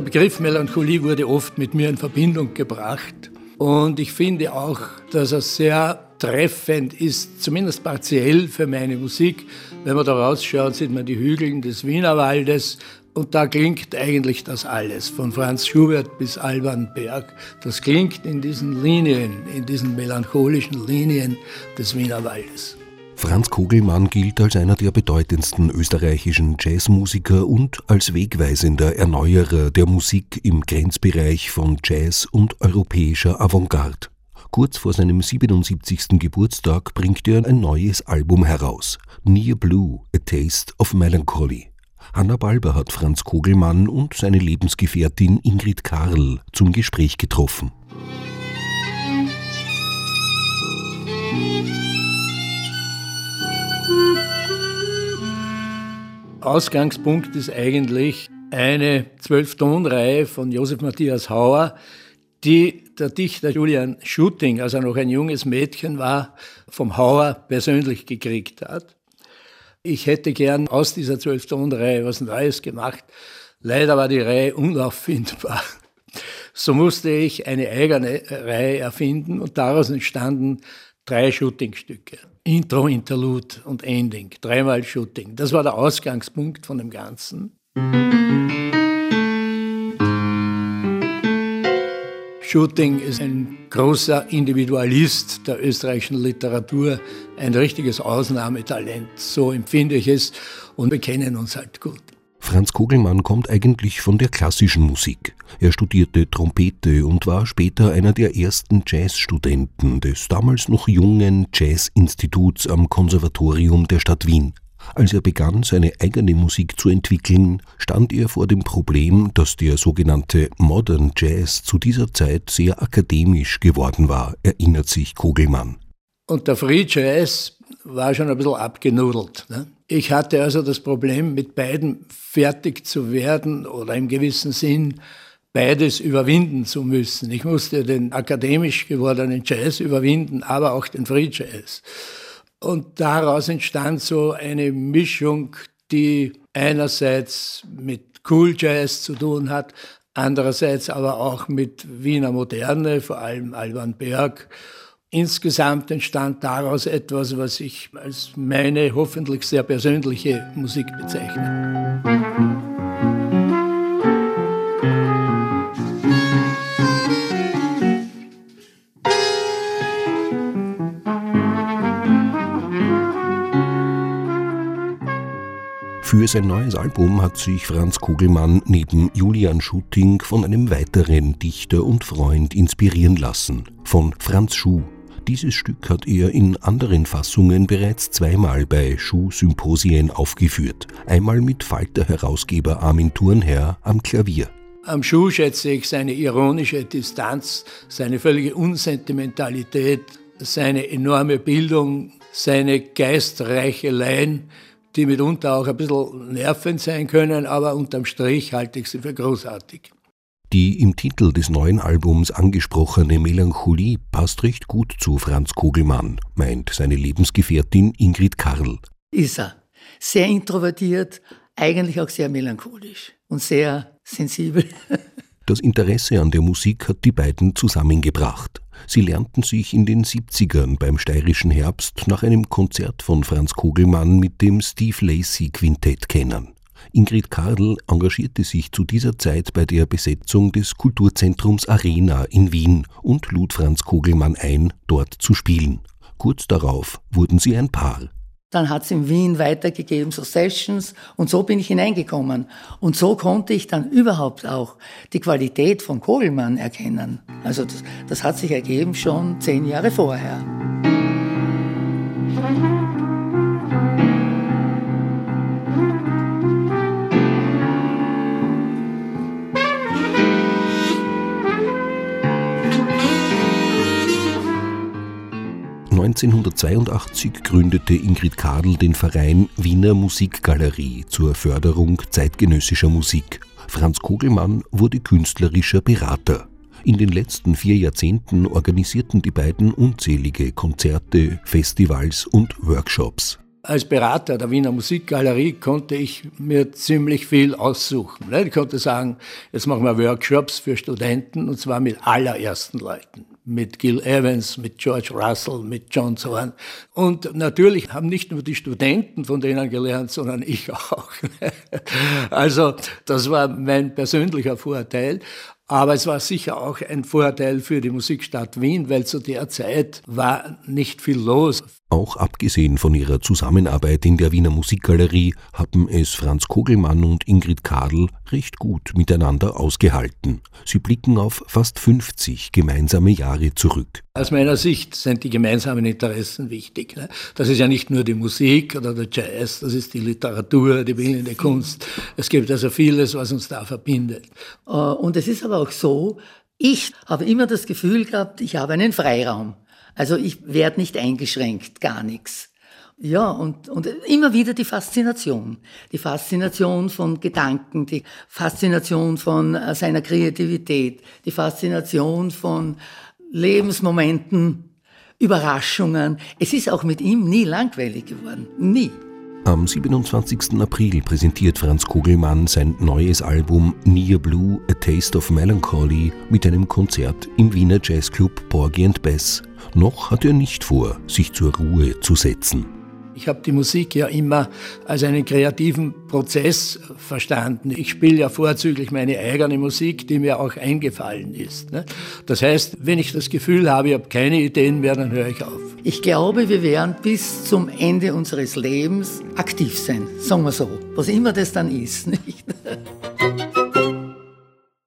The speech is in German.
Der Begriff Melancholie wurde oft mit mir in Verbindung gebracht. Und ich finde auch, dass er sehr treffend ist, zumindest partiell für meine Musik. Wenn man da rausschaut, sieht man die Hügel des Wienerwaldes und da klingt eigentlich das alles, von Franz Schubert bis Alban Berg. Das klingt in diesen Linien, in diesen melancholischen Linien des Wienerwaldes. Franz Kugelmann gilt als einer der bedeutendsten österreichischen Jazzmusiker und als wegweisender Erneuerer der Musik im Grenzbereich von Jazz und europäischer Avantgarde. Kurz vor seinem 77. Geburtstag bringt er ein neues Album heraus, Near Blue, A Taste of Melancholy. Hanna Balber hat Franz Kogelmann und seine Lebensgefährtin Ingrid Karl zum Gespräch getroffen. Ausgangspunkt ist eigentlich eine Zwölftonreihe von Josef Matthias Hauer, die der Dichter Julian Schutting, als er noch ein junges Mädchen war, vom Hauer persönlich gekriegt hat. Ich hätte gern aus dieser Zwölftonreihe was Neues gemacht. Leider war die Reihe unauffindbar. So musste ich eine eigene Reihe erfinden und daraus entstanden drei Shootingstücke. Intro, Interlude und Ending. Dreimal Shooting. Das war der Ausgangspunkt von dem Ganzen. Shooting ist ein großer Individualist der österreichischen Literatur, ein richtiges Ausnahmetalent. So empfinde ich es und wir kennen uns halt gut. Franz Kugelmann kommt eigentlich von der klassischen Musik. Er studierte Trompete und war später einer der ersten Jazzstudenten des damals noch jungen Jazzinstituts am Konservatorium der Stadt Wien. Als er begann, seine eigene Musik zu entwickeln, stand er vor dem Problem, dass der sogenannte Modern Jazz zu dieser Zeit sehr akademisch geworden war, erinnert sich Kugelmann. Und der Free Jazz war schon ein bisschen abgenudelt. Ne? Ich hatte also das Problem, mit beiden fertig zu werden oder im gewissen Sinn beides überwinden zu müssen. Ich musste den akademisch gewordenen Jazz überwinden, aber auch den Free Jazz. Und daraus entstand so eine Mischung, die einerseits mit Cool Jazz zu tun hat, andererseits aber auch mit Wiener Moderne, vor allem Alban Berg Insgesamt entstand daraus etwas, was ich als meine hoffentlich sehr persönliche Musik bezeichne. Für sein neues Album hat sich Franz Kugelmann neben Julian Schutting von einem weiteren Dichter und Freund inspirieren lassen, von Franz Schuh. Dieses Stück hat er in anderen Fassungen bereits zweimal bei Schuh-Symposien aufgeführt. Einmal mit Falter-Herausgeber Armin Thurnherr am Klavier. Am Schuh schätze ich seine ironische Distanz, seine völlige Unsentimentalität, seine enorme Bildung, seine Geistreicheleien, die mitunter auch ein bisschen nervend sein können, aber unterm Strich halte ich sie für großartig. Die im Titel des neuen Albums angesprochene Melancholie passt recht gut zu Franz Kugelmann, meint seine Lebensgefährtin Ingrid Karl. Ist er. Sehr introvertiert, eigentlich auch sehr melancholisch und sehr sensibel. Das Interesse an der Musik hat die beiden zusammengebracht. Sie lernten sich in den 70ern beim Steirischen Herbst nach einem Konzert von Franz Kugelmann mit dem Steve Lacey Quintett kennen. Ingrid Kardl engagierte sich zu dieser Zeit bei der Besetzung des Kulturzentrums Arena in Wien und lud Franz Kogelmann ein, dort zu spielen. Kurz darauf wurden sie ein Paar. Dann hat es in Wien weitergegeben, so Sessions, und so bin ich hineingekommen. Und so konnte ich dann überhaupt auch die Qualität von Kogelmann erkennen. Also das, das hat sich ergeben schon zehn Jahre vorher. 1982 gründete Ingrid Kadel den Verein Wiener Musikgalerie zur Förderung zeitgenössischer Musik. Franz Kugelmann wurde künstlerischer Berater. In den letzten vier Jahrzehnten organisierten die beiden unzählige Konzerte, Festivals und Workshops. Als Berater der Wiener Musikgalerie konnte ich mir ziemlich viel aussuchen. Ne? Ich konnte sagen, jetzt machen wir Workshops für Studenten und zwar mit allerersten Leuten. Mit Gil Evans, mit George Russell, mit John Zorn. Und natürlich haben nicht nur die Studenten von denen gelernt, sondern ich auch. Also das war mein persönlicher Vorteil. Aber es war sicher auch ein Vorteil für die Musikstadt Wien, weil zu der Zeit war nicht viel los. Auch abgesehen von ihrer Zusammenarbeit in der Wiener Musikgalerie haben es Franz Kogelmann und Ingrid Kadel recht gut miteinander ausgehalten. Sie blicken auf fast 50 gemeinsame Jahre zurück. Aus meiner Sicht sind die gemeinsamen Interessen wichtig. Ne? Das ist ja nicht nur die Musik oder der Jazz, das ist die Literatur, die bildende Kunst. Es gibt also vieles, was uns da verbindet. Äh, und es ist aber auch so, ich habe immer das Gefühl gehabt, ich habe einen Freiraum. Also ich werde nicht eingeschränkt, gar nichts. Ja, und, und immer wieder die Faszination. Die Faszination von Gedanken, die Faszination von äh, seiner Kreativität, die Faszination von Lebensmomenten, Überraschungen. Es ist auch mit ihm nie langweilig geworden. Nie. Am 27. April präsentiert Franz Kugelmann sein neues Album Near Blue, A Taste of Melancholy mit einem Konzert im Wiener Jazzclub and Bess. Noch hat er nicht vor, sich zur Ruhe zu setzen. Ich habe die Musik ja immer als einen kreativen Prozess verstanden. Ich spiele ja vorzüglich meine eigene Musik, die mir auch eingefallen ist. Ne? Das heißt, wenn ich das Gefühl habe, ich habe keine Ideen mehr, dann höre ich auf. Ich glaube, wir werden bis zum Ende unseres Lebens aktiv sein, sagen wir so, was immer das dann ist. Nicht?